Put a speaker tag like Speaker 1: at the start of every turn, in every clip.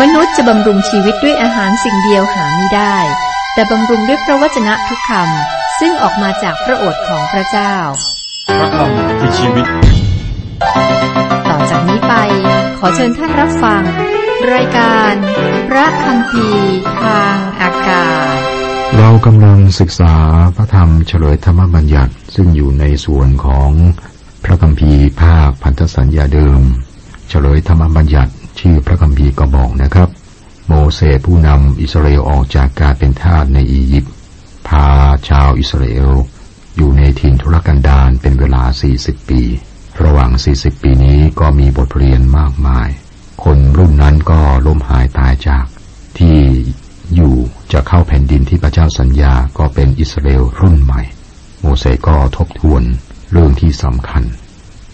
Speaker 1: มนุษย์จะบำรุงชีวิตด้วยอาหารสิ่งเดียวหาไม่ได้ แต่บำรุงด้วยพระวจนะทุกคำซึ่งออกมาจากพระโอษฐ์ของพระเจ้า
Speaker 2: พระคำคือชีวิต
Speaker 1: ต่อจากนี้ไป ขอเชิญท่านรับฟัง รายการ พระคำพีทางอากาศ
Speaker 3: เรากำลังศึกษาพระธรรมเฉลยธรรมบัญญัติซึ่งอยู่ในส่วนของพระคัมภีร์ภาคพันธสัญญาเดิม เฉลยธรรมบัญญัติ ชื่อพระคัมภีร์ก็บอกนะครับ โมเสสผู้นำอิสราเอลออกจากการเป็นทาสในอียิปต์พาชาวอิสราเอลอยู่ในถิ่นทุรกันดารเป็นเวลา 40 ปี ระหว่าง 40 ปีนี้ก็มีบทเรียนมากมาย คนรุ่นนั้นก็ล้มหายตายจากที่อยู่จะเข้าแผ่นดินที่พระเจ้าสัญญาก็เป็นอิสราเอลรุ่นใหม่ โมเสสก็ทบทวนเรื่องที่สำคัญ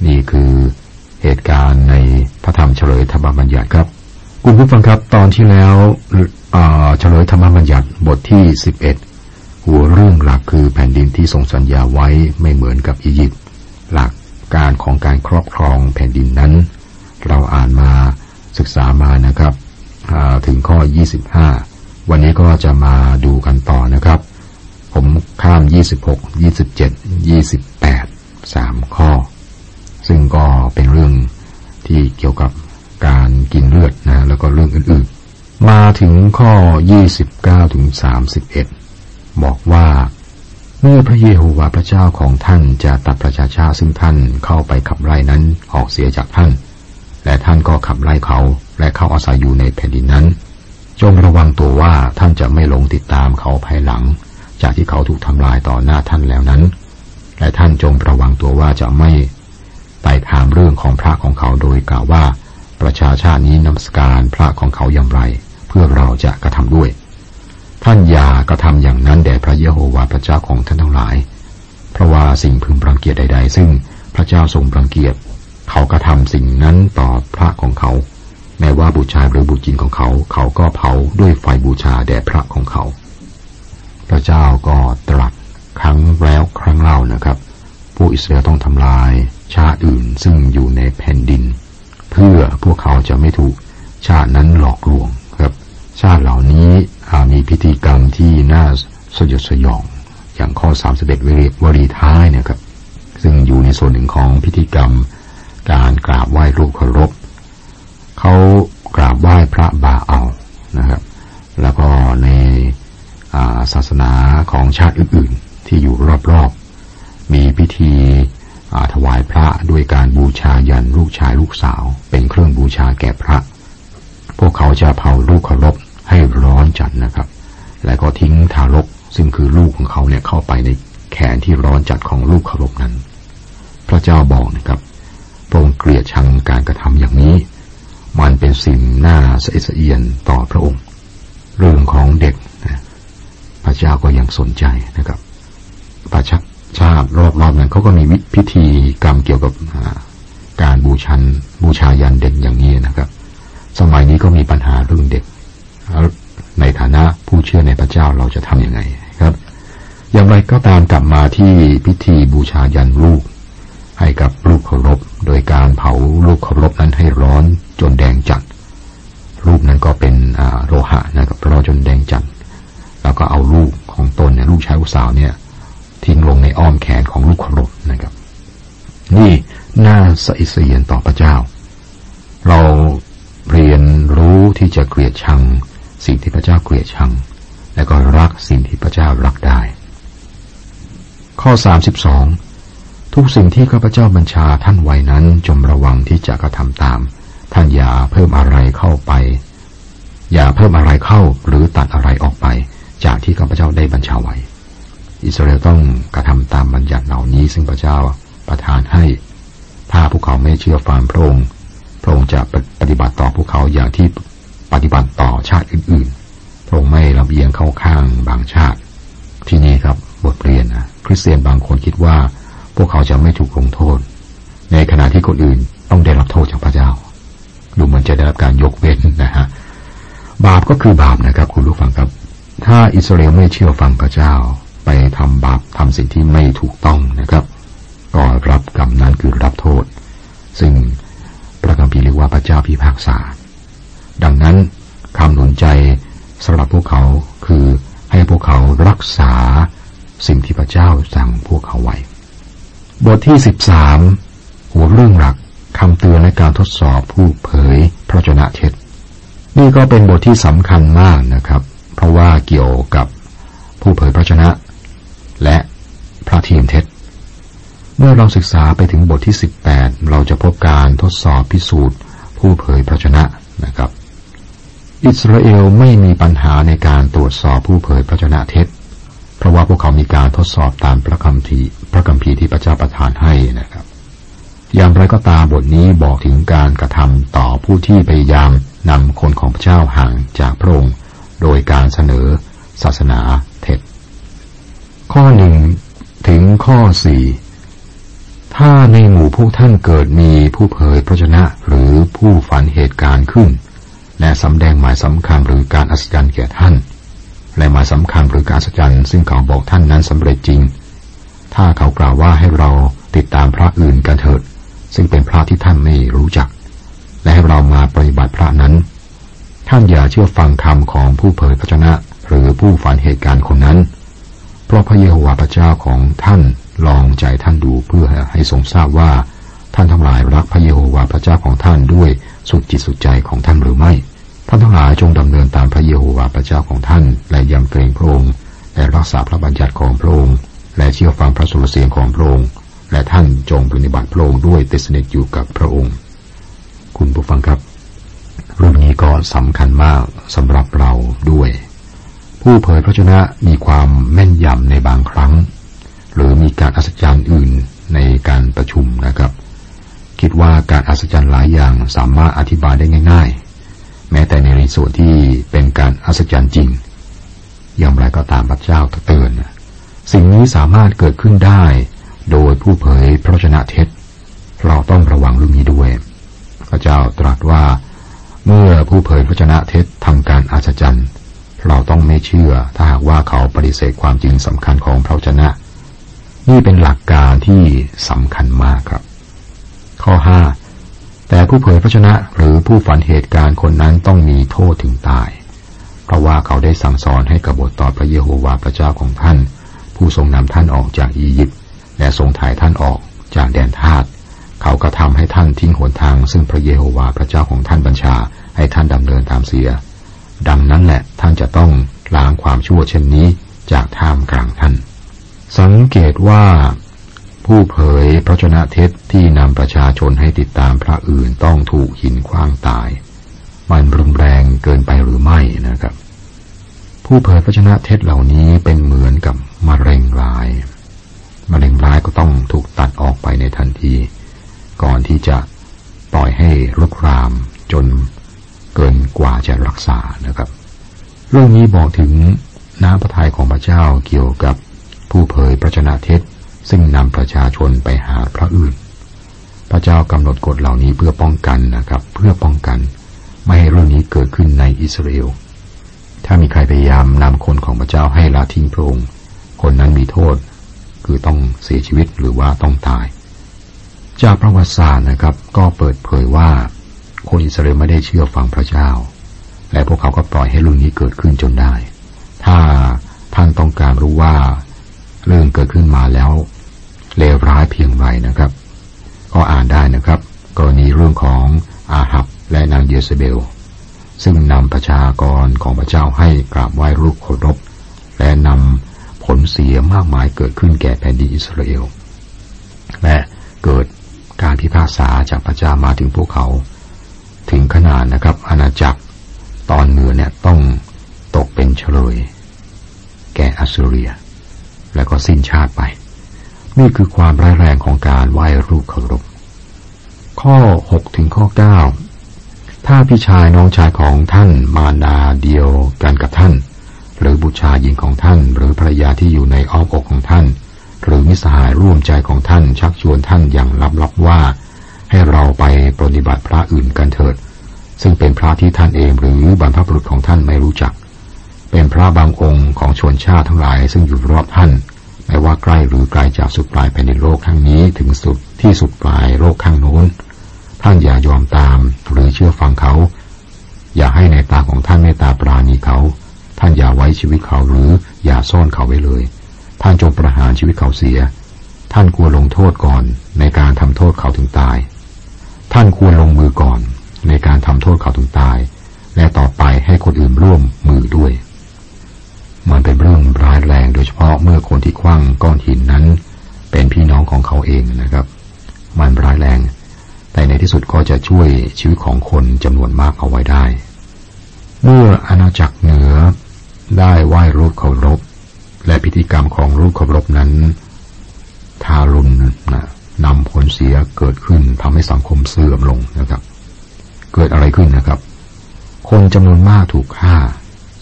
Speaker 3: นี่คือ เหตุการณ์ในพระธรรมเฉลยธรรมบัญญัติครับ คุณผู้ฟังครับตอนที่แล้วเฉลยธรรมบัญญัติบทที่ 11 หัวเรื่องหลักคือแผ่นดินที่ทรงสัญญาไว้ไม่เหมือนกับอียิปต์หลักการของการครอบครองแผ่นดินนั้น เราอ่านมาศึกษามานะครับถึงข้อ 25 วันนี้ก็จะมาดูกันต่อนะครับ ผมข้าม 26 27 28 3 ข้อ ซึ่งก็เป็นเรื่อง ที่เกี่ยวกับการกินเลือดนะแล้วก็เรื่องอื่นๆ มาถึงข้อ 29ถึง31 บอกว่า เมื่อพระเยโฮวาห์พระเจ้าของท่านจะตัดประชาชาซึ่งท่านเข้าไปขับไล่นั้นออกเสียจากท่าน และท่านก็ขับไล่เขาและเข้าอาศัยอยู่ในแผ่นดินนั้น จงระวังตัวว่าท่านจะไม่ลงติดตามเขาภายหลัง จากที่เขาถูกทำลายต่อหน้าท่านแล้วนั้น และท่านจงระวังตัวว่าจะไม่ ไปถามเรื่องของพระของเขาโดยกล่าวว่า ประชาชาตินี้นมัสการพระของเขาอย่างไร เพื่อเราจะกระทำด้วย ท่านอย่ากระทำอย่างนั้นแด่พระเยโฮวาห์พระเจ้าของท่านทั้งหลาย เพราะว่าสิ่งพึงรังเกียจใด ๆ ซึ่งพระเจ้าทรงรังเกียจเขากระทำสิ่งนั้นต่อพระของเขา แม้ว่าบูชาหรือบูจินของเขา เขาก็เผาด้วยไฟบูชาแด่พระของเขา พระเจ้าก็ตรัสครั้งแล้วครั้งเล่านะครับ ผู้อิสราเอลต้องทำลาย ชาติอื่นซึ่งอยู่ในแผ่นดิน เพื่อพวกเขาจะไม่ถูกชาตินั้นหลอกลวงครับ ชาติเหล่านี้มีพิธีกรรมที่น่าสยดสยอง อย่างข้อ 31วรีท้ายนะครับ ซึ่งอยู่ในส่วนหนึ่งของพิธีกรรม การกราบไหว้รูปเคารพเขากราบไหว้พระบาเอานะครับ แล้วก็ในศาสนาของชาติอื่น ๆ ที่อยู่รอบ ๆ มีพิธี ถวายพระด้วยการบูชายันลูกชายลูกสาว เป็นเครื่องบูชาแก่พระ พวกเขาจะเผาลูกเคารพให้ร้อนจัดนะครับ และก็ทิ้งทารกซึ่งคือลูกของเขาเนี่ยเข้าไปในแขนที่ร้อนจัดของลูกเคารพนั้น พระเจ้าบอกนะครับพระองค์เกลียดชังการกระทำอย่างนี้ มันเป็นสิ่งน่าสะอิดสะเอียนต่อพระองค์ เรื่องของเด็กนะพระเจ้าก็ยังสนใจนะครับ ประชัก ชาติรอบๆนั้นเขาก็มีพิธีกรรมเกี่ยวกับการบูชันบูชายันเด็กอย่างนี้นะครับ สมัยนี้ก็มีปัญหาเรื่องเด็ก ในฐานะผู้เชื่อในพระเจ้าเราจะทํำยังไงครับ อย่างไรก็ตามกลับมาที่พิธีบูชายันลูก ให้กับลูกเคารพ โดยการเผาลูกเคารพนั้นให้ร้อนจนแดงจัด รูปนั้นก็เป็นโลหะนะครับร้อนจนแดงจัดแล้วก็เอาลูกของตนเนี่ยลูกชายลูกสาวเนี่ย ทิ้งลงในอ้อมแขนของลูกขรบนะครับ นี่น่าสะอิสเยียนต่อพระเจ้า เราเรียนรู้ที่จะเกลียดชัง สิ่งที่พระเจ้าเกลียดชัง และก็รักสิ่งที่พระเจ้ารักได้ ข้อ 32 ทุกสิ่งที่ข้าพเจ้าบัญชาท่านไว้นั้นจงระวังที่จะกระทำตาม ท่านอย่าเพิ่มอะไรเข้าไป อย่าเพิ่มอะไรเข้าหรือตัดอะไรออกไป จากที่ข้าพเจ้าได้บัญชาไว้ อิสราเอลต้องกระทำตามบัญญัติเหล่านี้ ซึ่งพระเจ้าประทานให้ ถ้าพวกเขาไม่เชื่อฟังพระองค์พระองค์จะปฏิบัติต่อพวกเขาอย่างที่ปฏิบัติต่อชาติอื่นๆ พระองค์ไม่ลำเอียงเข้าข้างบางชาติ ที่นี่ครับบทเรียนนะคริสเตียนบางคนคิดว่า พวกเขาจะไม่ถูกลงโทษ ในขณะที่คนอื่นต้องได้รับโทษจากพระเจ้าดูเหมือนจะได้รับการยกเว้นนะฮะบาปก็คือบาปนะครับ คุณผู้ฟังครับ ถ้าอิสราเอลไม่เชื่อฟังพระเจ้า ไปทำบาปทำสิ่งที่ไม่ถูกต้องนะครับ ก็รับกรรมนั้นคือรับโทษ ซึ่งพระคัมภีร์เรียกว่าพระเจ้าพิพากษา ดังนั้นคำหนุนใจสำหรับพวกเขาคือให้พวกเขารักษาสิ่งที่พระเจ้าสั่งพวกเขาไว้ บทที่สิบสามหัวเรื่องหลักคำเตือนในการทดสอบผู้เผยพระชนะเท็จนี่ก็เป็นบทที่สำคัญมากนะครับ เพราะว่าเกี่ยวกับผู้เผยพระชนะ และพระทีมเท็จ เมื่อเราศึกษาไปถึงบทที่ 18 เราจะพบการทดสอบพิสูจน์ ผู้เผยพระชนะนะครับ อิสราเอลไม่มีปัญหาในการตรวจสอบผู้เผยพระชนะเท็จ เพราะว่าพวกเขามีการทดสอบตามพระคัมภีร์พระคัมภีร์ที่พระเจ้าประทานให้นะครับ อย่างไรก็ตามบทนี้บอกถึงการกระทำต่อผู้ที่พยายามนำคนของพระเจ้าห่างจากพระองค์โดยการเสนอศาสนาเท็จ ข้อหนึ่งถึงข้อสี่ถ้าในหมู่พวกท่านเกิดมีผู้เผยพระชนะหรือผู้ฝันเหตุการณ์ขึ้น และสำแดงหมายสำคัญหรือการอัศจรรย์แก่ท่าน และหมายสำคัญหรือการอัศจรรย์ซึ่งเขาบอกท่านนั้นสำเร็จจริง ถ้าเขากล่าวว่าให้เราติดตามพระอื่นกันเถิด ซึ่งเป็นพระที่ท่านไม่รู้จัก และให้เรามาปฏิบัติพระนั้น ท่านอย่าเชื่อฟังคำของผู้เผยพระชนะหรือผู้ฝันเหตุการณ์คนนั้น เพราะพระเยโฮวาห์พระเจ้าของท่านลองใจท่านดูเพื่อให้ทรงทราบว่าท่านทั้งหลายรักพระเยโฮวาห์พระเจ้าของท่านด้วยสุดจิตสุดใจของท่านหรือไม่ ท่านทั้งหลายจงดำเนินตามพระเยโฮวาห์พระเจ้าของท่าน และยำเกรงพระองค์และรักษาพระบัญญัติของพระองค์และเชื่อฟังพระสุรเสียงของพระองค์และท่านจงปฏิบัติพระองค์ด้วยติสนิทอยู่กับพระองค์ คุณผู้ฟังครับเรื่องนี้ก็สำคัญมากสำหรับเราด้วย ผู้เผยพระชนะมีความแม่นยำในบางครั้ง หรือมีการอัศจรรย์อื่นในการประชุมนะครับ คิดว่าการอัศจรรย์หลายอย่างสามารถอธิบายได้ง่าย ๆ แม้แต่ในส่วนที่เป็นการอัศจรรย์จริง อย่างไรก็ตามพระเจ้าเตือนสิ่งนี้สามารถเกิดขึ้นได้ โดยผู้เผยพระชนะเท็จ เราต้องระวังเรื่องนี้ด้วย พระเจ้าตรัสว่า เมื่อผู้เผยพระชนะเท็จทำการอัศจรรย์ เราต้องไม่เชื่อ ถ้าหากว่าเขาปฏิเสธความจริงสำคัญของพระชนะ นี่เป็นหลักการที่สำคัญมากครับ ข้อห้าแต่ผู้เผยพระชนะหรือผู้ฝันเหตุการณ์คนนั้นต้องมีโทษถึงตาย เพราะว่าเขาได้สั่งสอนให้กบฏต่อพระเยโฮวาห์พระเจ้าของท่าน ผู้ทรงนำท่านออกจากอียิปต์และทรงถ่ายท่านออกจากแดนทาสเขาก็ทำให้ท่านทิ้งหนทาง ซึ่งพระเยโฮวาห์พระเจ้าของท่านบัญชาให้ท่านดำเนินตามเสีย ดังนั้นแหละท่านจะต้องล้างความชั่วเช่นนี้จากท่ามกลางท่าน สังเกตว่าผู้เผยพระชนะเท็จที่นำประชาชนให้ติดตามพระอื่นต้องถูกหินคว้างตาย มันรุนแรงเกินไปหรือไม่นะครับ ผู้เผยพระชนะเท็จเหล่านี้เป็นเหมือนกับมะเร็งร้ายมะเร็งร้ายก็ต้องถูกตัดออกไปในทันที ก่อนที่จะปล่อยให้ลุกรามจน เกินกว่าจะรักษานะครับ เรื่องนี้บอกถึงน้ำพระทัยของพระเจ้าเกี่ยวกับผู้เผยพระชนะเท็จซึ่งนำประชาชนไปหาพระอื่น พระเจ้ากำหนดกฎเหล่านี้เพื่อป้องกันนะครับ เพื่อป้องกัน ไม่ให้เรื่องนี้เกิดขึ้นในอิสราเอล ถ้ามีใครพยายามนำคนของพระเจ้าให้ละทิ้งพระองค์ คนนั้นมีโทษ คือต้องเสียชีวิตหรือว่าต้องตาย จากประวัติศาสตร์นะครับ ก็เปิดเผยว่า คนอิสราเอลไม่ได้เชื่อฟังพระเจ้า และพวกเขาก็ปล่อยให้เรื่องนี้เกิดขึ้นจนได้ ถ้าท่านต้องการรู้ว่าเรื่องเกิดขึ้นมาแล้วเลวร้ายเพียงไรนะครับ ก็อ่านได้นะครับ กรณีเรื่องของอาหับและนางเยสเบล ซึ่งนำประชากรของพระเจ้าให้กราบไหว้รูปเคารพและนำผลเสียมากมายเกิดขึ้นแก่แผ่นดินอิสราเอลและเกิดการพิพากษาจากพระเจ้ามาถึงพวกเขา ถึงขนาดนะครับ อาณาจักรตอนเหนือเนี่ยต้องตกเป็นเฉลย แก่อัสเรีย แล้วก็สิ้นชาติไป นี่คือความร้ายแรงของการไหว้รูปเคารพข้อ 6 ถึงข้อ 9 ถ้าพี่ชายน้องชายของท่านมารดาเดียวกันกับท่าน หรือบุตรชายหญิงของท่าน หรือภรรยาที่อยู่ในอ้อมอกของท่าน หรือมิสหายร่วมใจของท่านชักชวนท่านอย่างลับๆว่า ให้เราไปปฏิบัติพระอื่นกันเถิด ซึ่งเป็นพระที่ท่านเองหรือบรรพบุรุษของท่านไม่รู้จัก เป็นพระบางองค์ของชนชาติทั้งหลาย ซึ่งอยู่รอบท่านไม่ว่าใกล้หรือไกลจากสุดปลายแผ่นดินโลกข้างนี้ถึงสุดที่สุดปลายโลกข้างโน้น ท่านอย่ายอมตามหรือเชื่อฟังเขา อย่าให้ในตาของท่านเมตตาปราณีเขา ท่านอย่าไว้ชีวิตเขาหรืออย่าซ่อนเขาไว้เลย ท่านจงประหารชีวิตเขาเสีย ท่านควลงโทษก่อนในการทำโทษเขาถึงตาย ท่านควรลงมือก่อนในการทำโทษเขาถึงตาย และต่อไปให้คนอื่นร่วมมือด้วย มันเป็นเรื่องร้ายแรงโดยเฉพาะเมื่อคนที่คว้างก้อนหินนั้น เป็นพี่น้องของเขาเองนะครับ มันร้ายแรง แต่ในที่สุดก็จะช่วยชีวิตของคนจำนวนมากเอาไว้ได้ เมื่ออาณาจักรเหนือได้ไหว้รูปเคารพและพิธีกรรมของรูปเคารพนั้น ทารุณนะ นำผลเสียเกิดขึ้นทำให้สังคมเสื่อมลงนะครับ เกิดอะไรขึ้นนะครับ คนจำนวนมากถูกฆ่า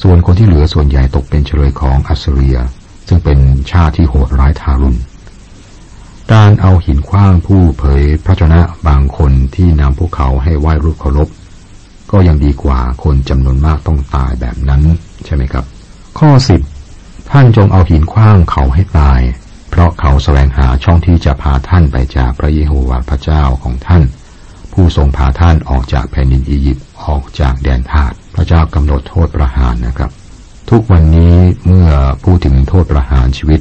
Speaker 3: ส่วนคนที่เหลือส่วนใหญ่ตกเป็นเฉลยของอัสเรีย ซึ่งเป็นชาติที่โหดร้ายทารุณการเอาหินคว้างผู้เผยพระชนะบางคนที่นำพวกเขาให้ไหว้รูปเคารพ ก็ยังดีกว่าคนจำนวนมากต้องตายแบบนั้นใช่ไหมครับ ข้อสิบท่านจงเอาหินคว้างเขาให้ตาย เพราะเขาแสวงหาช่องที่จะพาท่านไปจากพระเยโฮวาห์พระเจ้าของท่าน ผู้ทรงพาท่านออกจากแผ่นดินอียิปต์ออกจากแดนทาสพระเจ้ากำหนดโทษประหารนะครับ ทุกวันนี้เมื่อพูดถึงโทษประหารชีวิต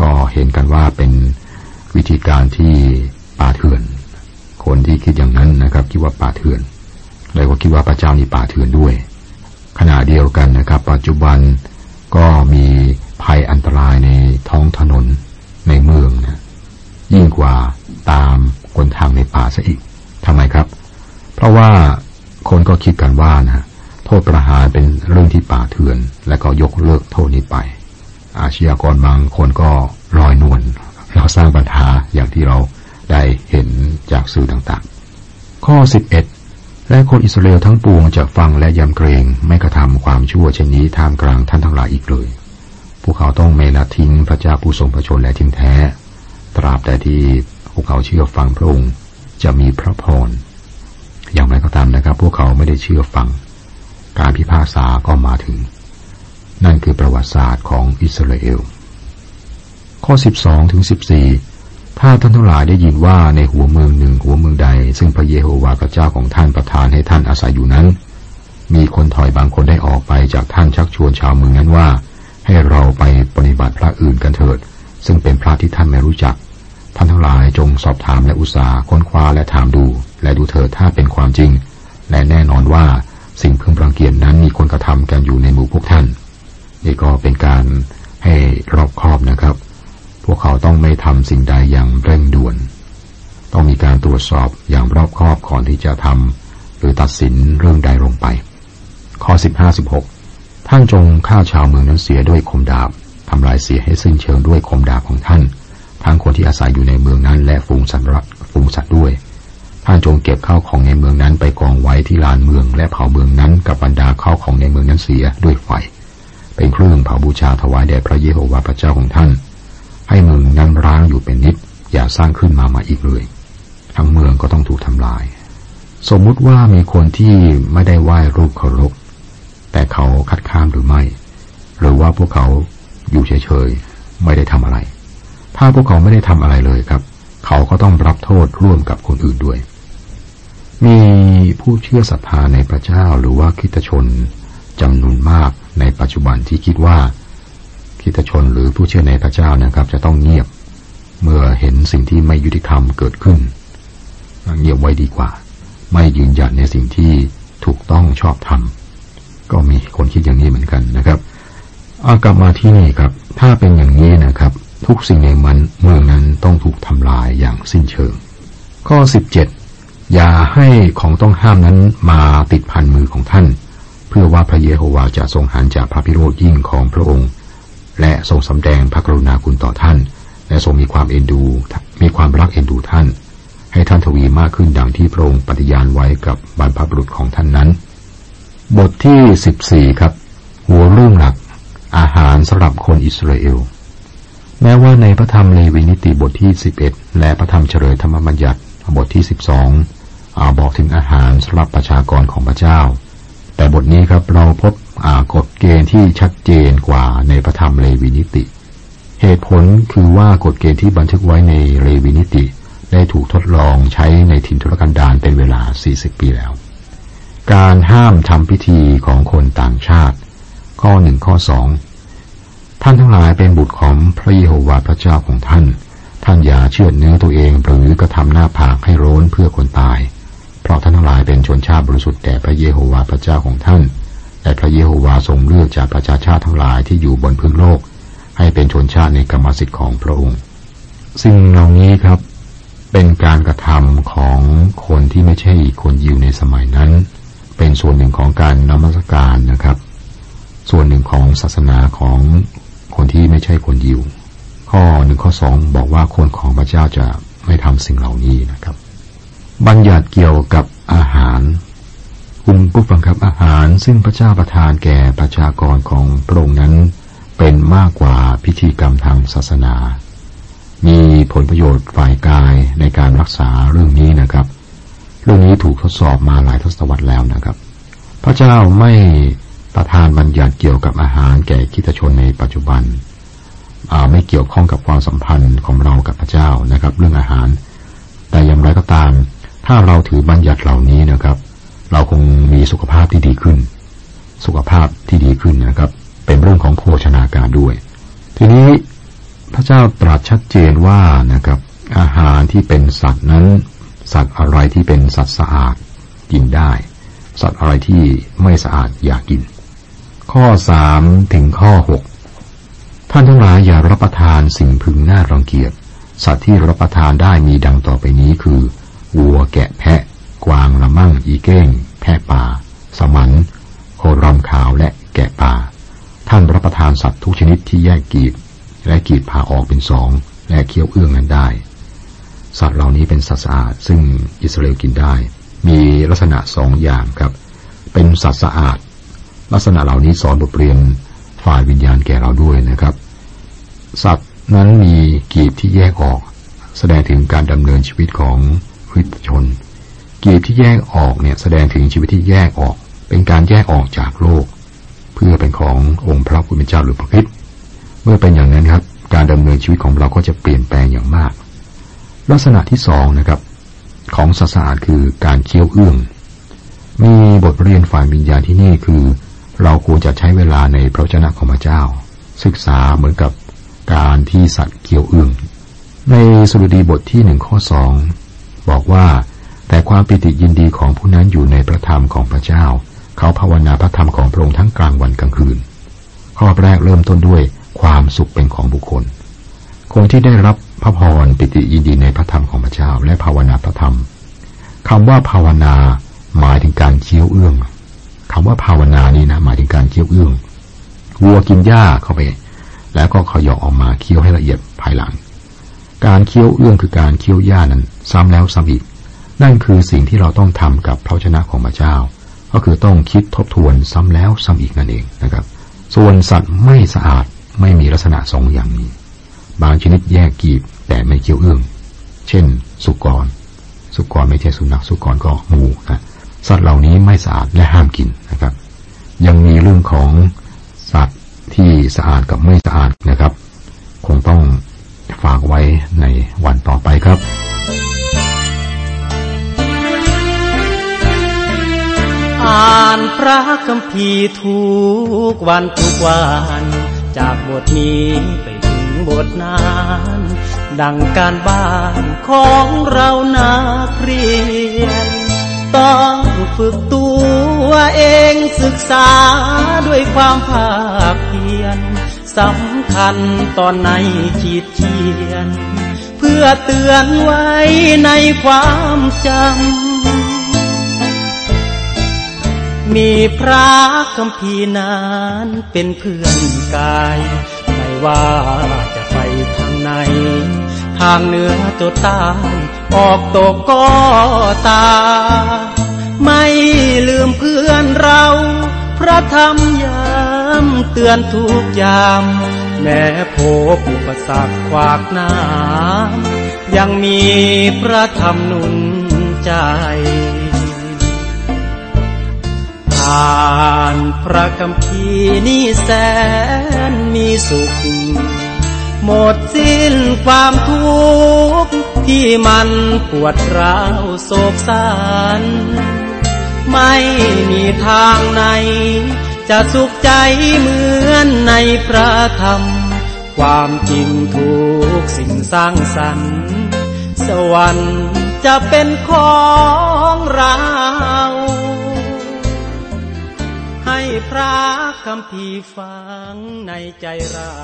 Speaker 3: ก็เห็นกันว่าเป็นวิธีการที่ป่าเถื่อน คนที่คิดอย่างนั้นนะครับคิดว่าป่าเถื่อนแล้วก็คิดว่าพระเจ้านี่ป่าเถื่อนด้วย ขณะเดียวกันนะครับ ปัจจุบันก็มีภัยอันตรายในท้องถนน ในเมืองนะยิ่งกว่าตามคนทางในป่าซะอีกทำไมครับ เพราะว่าคนก็คิดกันว่านะโทษประหารเป็นเรื่องที่ป่าเถื่อน และก็ยกเลิกโทษนี้ไป อาชญากรบางคนก็ลอยนวลเราสร้างปัญหาอย่างที่เราได้เห็นจากสื่อต่างๆ ข้อ 11 และคนอิสราเอลทั้งปวงจะฟังและยำเกรงไม่กระทำความชั่วเช่นนี้ท่ามกลางท่านทั้งหลายอีกเลย พวกเขาต้องไม่ละทิ้งพระเจ้าผู้ทรงพระชนและทิ้งแท้ ตราบแต่ที่พวกเขาเชื่อฟังพระองค์จะมีพระพร อย่างไรก็ตามนะครับ พวกเขาไม่ได้เชื่อฟัง การพิพากษาก็มาถึง นั่นคือประวัติศาสตร์ของอิสราเอล ข้อ 12ถึง14 ถ้าท่านทั้งหลายได้ยินว่าในหัวเมืองหนึ่งหัวเมืองใด ซึ่งพระเยโฮวาห์พระเจ้าของท่านประทานให้ท่านอาศัยอยู่นั้น มีคนถอยบางคนได้ออกไปจากท่านชักชวนชาวเมืองนั้นว่า ให้เราไปปฏิบัติพระอื่นกันเถิด ซึ่งเป็นพระที่ท่านไม่รู้จัก ท่านทั้งหลายจงสอบถามและอุตสาห์ค้นคว้าและถามดู และดูเถิดถ้าเป็นความจริง และแน่นอนว่าสิ่งพึงรังเกียจนั้นมีคนกระทำกันอยู่ในหมู่พวกท่าน นี่ก็เป็นการให้รอบคอบนะครับ พวกเขาต้องไม่ทำสิ่งใดอย่างเร่งด่วน ต้องมีการตรวจสอบอย่างรอบคอบก่อนที่จะทำหรือตัดสินเรื่องใดลงไป ข้อ15-16 ท่านจงฆ่าชาวเมืองนั้นเสียด้วยคมดาบทำลายเสียให้สิ้นเชิงด้วยคมดาบของท่าน ทั้งคนที่อาศัยอยู่ในเมืองนั้นและฝูงสัตว์ฝูงสัตว์ด้วย ท่านจงเก็บข้าวของในเมืองนั้นไปกองไว้ที่ลานเมืองและเผาเมืองนั้นกับบรรดาข้าวของในเมืองนั้นเสียด้วยไฟ เป็นเครื่องเผาบูชาถวายแด่พระเยโฮวาห์พระเจ้าของท่าน ให้เมืองนั้นร้างอยู่เป็นนิด อย่าสร้างขึ้นมาใหม่อีกเลย ทั้งเมืองก็ต้องถูกทำลาย สมมุติว่ามีคนที่ไม่ได้ไหว้รูปเคารพ แต่เขาคัดค้านหรือไม่ หรือว่าพวกเขาอยู่เฉยๆไม่ได้ทำอะไร ถ้าพวกเขาไม่ได้ทำอะไรเลยครับ เขาก็ต้องรับโทษร่วมกับคนอื่นด้วย มีผู้เชื่อศรัทธาในพระเจ้าหรือว่าคิตชนจำนวนมากในปัจจุบันที่คิดว่าคิตชนหรือผู้เชื่อในพระเจ้านะครับ จะต้องเงียบ เมื่อเห็นสิ่งที่ไม่ยุติธรรมเกิดขึ้น เงียบไว้ดีกว่า ไม่ยืนหยันในสิ่งที่ถูกต้องชอบธรรม ก็มีคนคิดอย่างนี้เหมือนกันนะครับอากลับมาที่นี่ครับ ถ้าเป็นอย่างนี้นะครับ ทุกสิ่งในมันเมืองนั้นต้องถูกทำลายอย่างสิ้นเชิง ข้อ 17 อย่าให้ของต้องห้ามนั้นมาติดพันมือของท่าน เพื่อว่าพระเยโฮวาจะทรงหันจากพระพิโรธยิ่งของพระองค์ และทรงสำแดงพระกรุณาคุณต่อท่าน และทรงมีความเอ็นดู มีความรักเอ็นดูท่าน ให้ท่านทวีมากขึ้นดังที่พระองค์ปฏิญาณไว้กับบรรพบุรุษของท่านนั้น บทที่สิบี่ครับ หัวเรื่องหลัก อาหารสำหรับคนอิสราเอล แม้ว่าในพระธรรมเลวีนิติบทที่สิบเอ็ดและพระธรรมเฉลยธรรมบัญญัติบทที่สิบองอาบอกถึงอาหารสำหรับประชากรของพระเจ้า แต่บทนี้ครับเราพบกฎเกณฑ์ที่ชัดเจนกว่าในพระธรรมเลวีนิติ เหตุผลคือว่ากฎเกณฑ์ที่บันทึกไว้ในเลวีนิติ ได้ถูกทดลองใช้ในถิ่นทุรกันดารเป็นเวลา 40 ปีแล้ว การห้ามทำพิธีของคนต่างชาติ ข้อหนึ่งข้อสองท่านทั้งหลายเป็นบุตรของพระเยโฮวาห์พระเจ้าของท่าน ท่านอย่าเชื่อเนื้อตัวเองหรือกระทำหน้าผากให้ร้อนเพื่อคนตาย เพราะท่านทั้งหลายเป็นชนชาติบริสุทธิ์แด่พระเยโฮวาห์พระเจ้าของท่าน แต่พระเยโฮวาห์ทรงเลือกจากประชาชาติทั้งหลายที่อยู่บนพื้นโลก ให้เป็นชนชาติในกรรมสิทธิ์ของพระองค์ สิ่งเหล่านี้ครับ เป็นการกระทำของคนที่ไม่ใช่คนยิวในสมัยนั้น เป็นส่วนหนึ่งของการนมัสการนะครับ ส่วนหนึ่งของศาสนาของคนที่ไม่ใช่คนยิว ข้อหนึ่งข้อสองบอกว่าคนของพระเจ้าจะไม่ทำสิ่งเหล่านี้นะครับ บัญญัติเกี่ยวกับอาหารคุณผู้ฟังครับอาหารซึ่งพระเจ้าประทานแก่ประชากรของพระองค์นั้น เป็นมากกว่าพิธีกรรมทางศาสนา มีผลประโยชน์ฝ่ายกายในการรักษาเรื่องนี้นะครับ เรื่องนี้ถูกทดสอบมาหลายทศวรรษแล้วนะครับ พระเจ้าไม่ประทานบัญญัติเกี่ยวกับอาหารแก่คิตชนในปัจจุบันไม่เกี่ยวข้องกับความสัมพันธ์ของเรากับพระเจ้านะครับ เรื่องอาหาร แต่อย่างไรก็ตาม ถ้าเราถือบัญญัติเหล่านี้นะครับ เราคงมีสุขภาพที่ดีขึ้น สุขภาพที่ดีขึ้นนะครับ เป็นเรื่องของโภชนาการด้วย ทีนี้พระเจ้าตรัสชัดเจนว่านะครับ อาหารที่เป็นสัตว์นั้น สัตว์อะไรที่เป็นสัตว์สะอาดกินได้ สัตว์อะไรที่ไม่สะอาดอย่ากกิน ข้อสามถึงข้อหกท่านทั้งหลายอย่ารับประทานสิ่งพึงน่ารังเกียจ สัตว์ที่รับประทานได้มีดังต่อไปนี้คือวัวแกะแพะ กวางละมั่งอีเก้ง แพะป่า สมันโครอมขาวและแกะป่า ท่านรับประทานสัตว์ทุกชนิดที่แยกกีบ และกีบผ่าออกเป็นสองและเคี้ยวเอื้องนั้นได้ สัตว์เหล่านี้เป็นสัตว์สะอาด ซึ่งอิสราเอลกินได้ มีลักษณะสองอย่างครับ เป็นสัตว์สะอาด ลักษณะเหล่านี้สอนบทเรียนฝ่ายวิญญาณแก่เราด้วยนะครับ สัตว์นั้นมีกีบที่แยกออก แสดงถึงการดำเนินชีวิตของคริสตชน กีบที่แยกออกเนี่ยแสดงถึงชีวิตที่แยกออก เป็นการแยกออกจากโลก เพื่อเป็นขององค์พระผู้เป็นเจ้าหรือพระคิดเมื่อเป็นอย่างนั้นครับ การดำเนินชีวิตของเราก็จะเปลี่ยนแปลงอย่างมาก ลักษณะที่สองนะครับ ของศาสนาคือการเคี้ยวเอื้อง มีบทเรียนฝ่ายวิญญาณที่นี่คือ เราควรจะใช้เวลาในพระเจ้าของพระเจ้า ศึกษาเหมือนกับการที่สัตว์เคี้ยวเอื้อง ในสรุดีบทที่หนึ่งข้อสองบอกว่าแต่ความปิติยินดีของผู้นั้นอยู่ในพระธรรมของพระเจ้า เขาภาวนาพระธรรมของพระองค์ทั้งกลางวันกลางคืน ข้อแรกเริ่มต้นด้วยความสุขเป็นของบุคคล คนที่ได้รับ พระพรปิติยินดีในพระธรรมของพระเจ้า และภาวนาพระธรรมคำว่าภาวนาหมายถึงการเคี้ยวเอื้องคำว่าภาวนานี้นะหมายถึงการเคี้ยวเอื้องวัวกินหญ้าเข้าไป แล้วก็ขยอกออกมาเคี้ยวให้ละเอียดภายหลัง การเคี้ยวเอื้องคือการเคี้ยวหญ้านั้น ซ้ำแล้วซ้ำอีก นั่นคือสิ่งที่เราต้องทำกับพระชนะของพระเจ้า ก็คือต้องคิดทบทวนซ้ำแล้วซ้ำอีกนั่นเองนะครับ ส่วนสัตว์ไม่สะอาดไม่มีลักษณะสองอย่างนี้ บางชนิดแยกกีบแต่ไม่เกี่ยวเอื้อง เช่น สุกร สุกรไม่ใช่สุนัขสุกรก็งูนะสัตว์เหล่านี้ไม่สะอาดและห้ามกินนะครับ ยังมีเรื่องของสัตว์ที่สะอาดกับไม่สะอาดนะครับ คงต้องฝากไว้ในวันต่อไปครับ
Speaker 4: อ่านพระคัมภีร์ทุกวันทุกวัน จากบทนี้ไป บทนั้นดังการบ้านของเรานักเรียน ต้องฝึกตัวเองศึกษาด้วยความภาคเพียรสำคัญตอนในขีดเขียน เพื่อเตือนไว้ในความจำ มีพระคำพีนานเป็นเพื่อนกาย ว่าจะไปทางไหน ทางเหนือจดใต้ออกตกก็ตา ไม่ลืมเพื่อนเรา พระธรรมยามเตือนทุกยาม แม้พบอุปสรรคขวากน้ำยังมีพระธรรมนุนใจ อ่านพระคำพีนี่แสนมีสุข หมดสิ้นความทุกข์ที่มันปวดร้าวโศกสันไม่มีทางไหน จะสุขใจเหมือนในพระธรรม ความจริงถูกสิ่งสร้างสรรค์ สวรรค์จะเป็นของเรา พระคำพีฟังในใจเรา